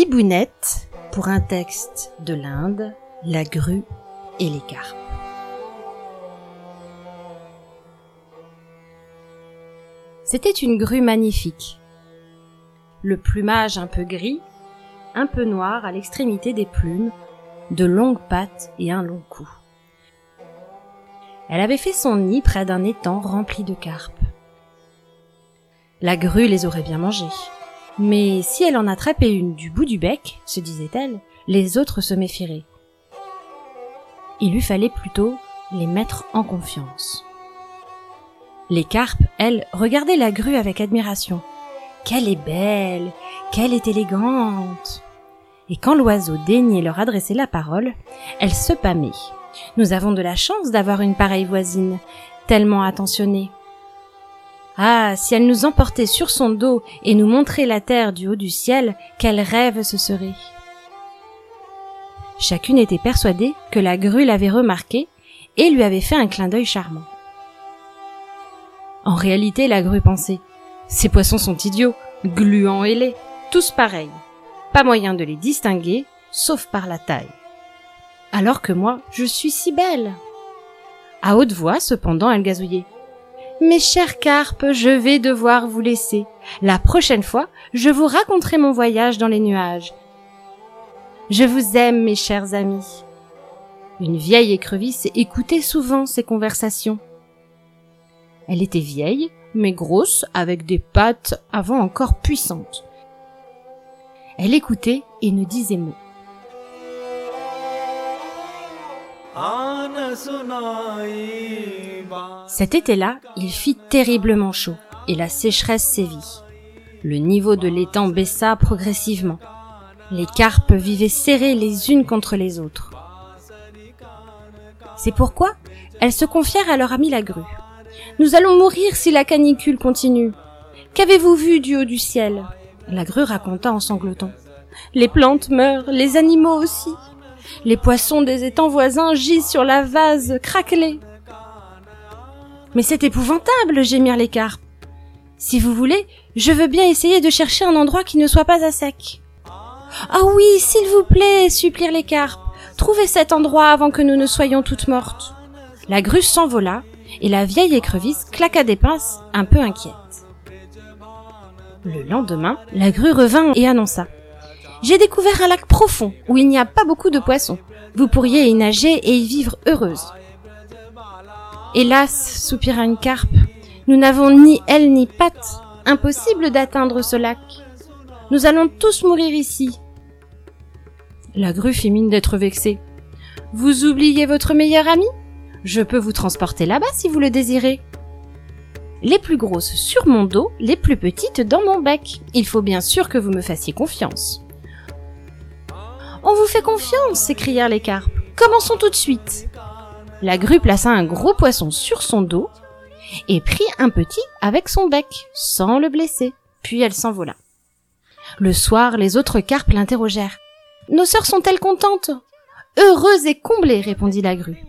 Bibounette pour un texte de l'Inde, la grue et les carpes. C'était une grue magnifique. Le plumage un peu gris, un peu noir à l'extrémité des plumes, de longues pattes et un long cou. Elle avait fait son nid près d'un étang rempli de carpes. La grue les aurait bien mangées. Mais si elle en attrapait une du bout du bec, se disait-elle, les autres se méfieraient. Il lui fallait plutôt les mettre en confiance. Les carpes, elles, regardaient la grue avec admiration. Qu'elle est belle, qu'elle est élégante. Et quand l'oiseau daignait leur adresser la parole, elles se pâmaient. Nous avons de la chance d'avoir une pareille voisine, tellement attentionnée. Ah, si elle nous emportait sur son dos et nous montrait la terre du haut du ciel, quel rêve ce serait. Chacune était persuadée que la grue l'avait remarqué et lui avait fait un clin d'œil charmant. En réalité, la grue pensait Ces poissons sont idiots, gluants et laids, tous pareils. Pas moyen de les distinguer, sauf par la taille. Alors que moi, je suis si belle. À haute voix, cependant, elle gazouillait. Mes chers carpes, je vais devoir vous laisser. La prochaine fois, je vous raconterai mon voyage dans les nuages. Je vous aime, mes chers amis. Une vieille écrevisse écoutait souvent ces conversations. Elle était vieille, mais grosse, avec des pattes avant encore puissantes. Elle écoutait et ne disait mot. Cet été-là, il fit terriblement chaud et la sécheresse sévit. Le niveau de l'étang baissa progressivement. Les carpes vivaient serrées les unes contre les autres. C'est pourquoi elles se confièrent à leur ami la grue. Nous allons mourir si la canicule continue. Qu'avez-vous vu du haut du ciel? La grue raconta en sanglotant. Les plantes meurent, les animaux aussi. Les poissons des étangs voisins gisent sur la vase craquelée. Mais c'est épouvantable, gémirent les carpes. Si vous voulez, je veux bien essayer de chercher un endroit qui ne soit pas à sec. Ah oui, s'il vous plaît, supplirent les carpes. Trouvez cet endroit avant que nous ne soyons toutes mortes. La grue s'envola, et la vieille écrevisse claqua des pinces, un peu inquiète. Le lendemain, la grue revint et annonça. J'ai découvert un lac profond où il n'y a pas beaucoup de poissons. Vous pourriez y nager et y vivre heureuse. Hélas, soupira une carpe, nous n'avons ni ailes ni pattes. Impossible d'atteindre ce lac. Nous allons tous mourir ici. La grue fit mine d'être vexée. Vous oubliez votre meilleur ami? Je peux vous transporter là-bas si vous le désirez. Les plus grosses sur mon dos, les plus petites dans mon bec. Il faut bien sûr que vous me fassiez confiance. On vous fait confiance, s'écrièrent les carpes. Commençons tout de suite. La grue plaça un gros poisson sur son dos et prit un petit avec son bec, sans le blesser. Puis elle s'envola. Le soir, les autres carpes l'interrogèrent. Nos sœurs sont-elles contentes? Heureuses et comblées, répondit la grue.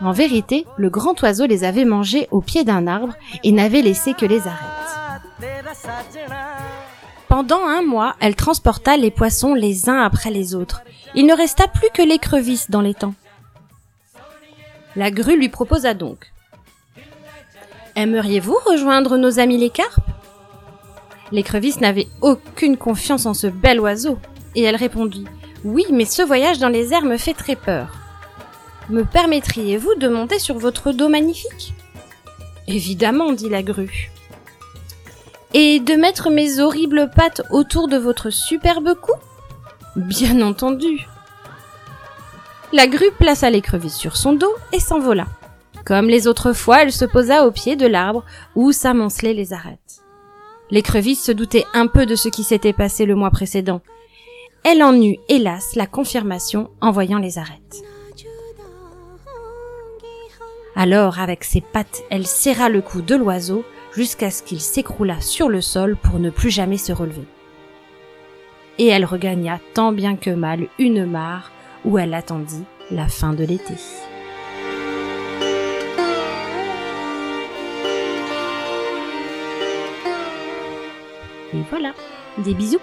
En vérité, le grand oiseau les avait mangées au pied d'un arbre et n'avait laissé que les arêtes. Pendant un mois, elle transporta les poissons les uns après les autres. Il ne resta plus que l'écrevisse dans les temps. La grue lui proposa donc. Aimeriez-vous rejoindre nos amis les carpes? L'écrevisse n'avait aucune confiance en ce bel oiseau, et elle répondit Oui, mais ce voyage dans les airs me fait très peur. Me permettriez-vous de monter sur votre dos magnifique? Évidemment, dit la grue et de mettre mes horribles pattes autour de votre superbe cou Bien entendu. La grue plaça l'écrevisse sur son dos et s'envola. Comme les autres fois, elle se posa au pied de l'arbre où s'amoncelaient les arêtes. L'écrevisse se doutait un peu de ce qui s'était passé le mois précédent. Elle en eut, hélas, la confirmation en voyant les arêtes. Alors, avec ses pattes, elle serra le cou de l'oiseau jusqu'à ce qu'il s'écroula sur le sol pour ne plus jamais se relever. Et elle regagna tant bien que mal une mare où elle attendit la fin de l'été. Et voilà, des bisous.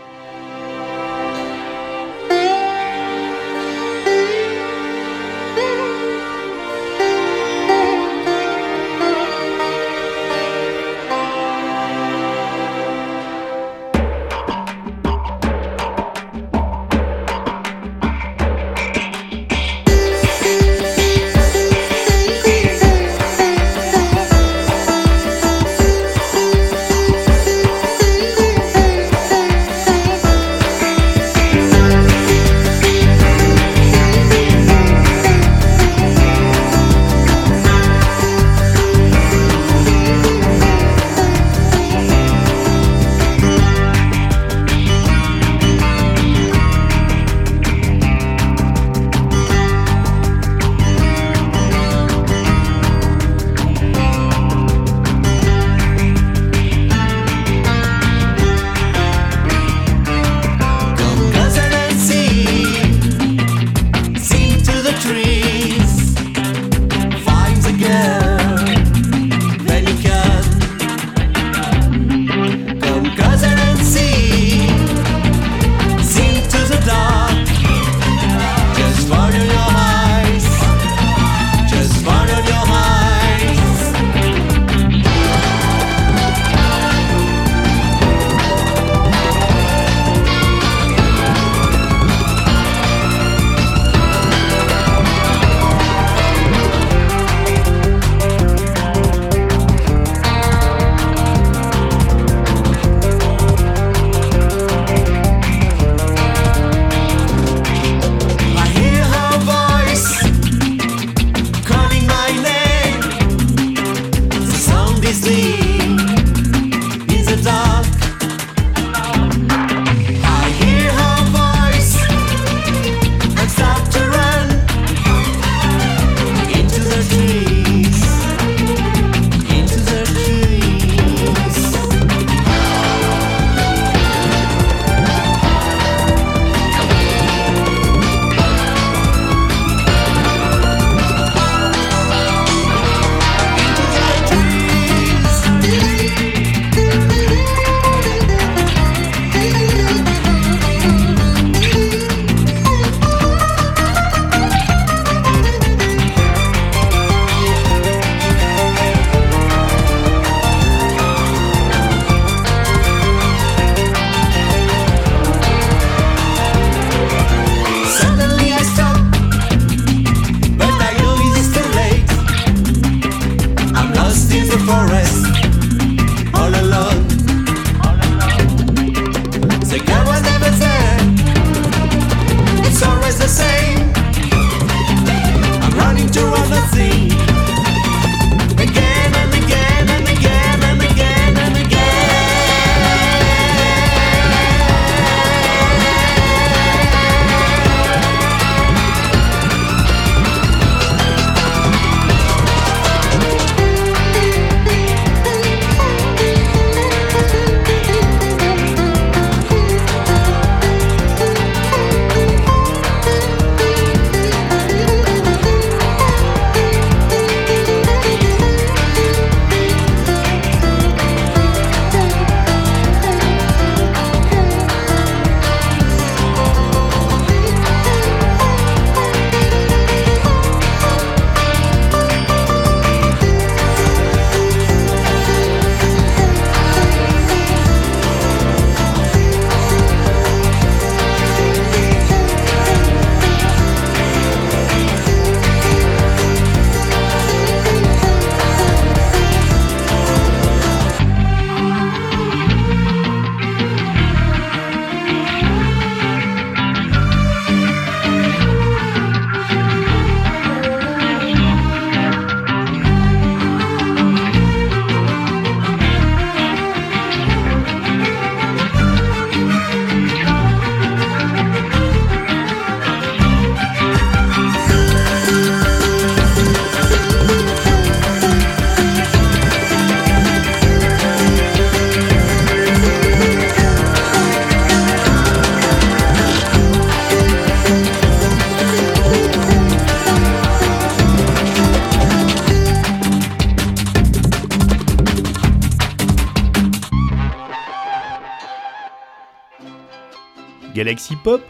Galaxy Pop,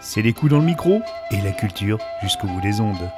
c'est les coups dans le micro et la culture jusqu'au bout des ondes.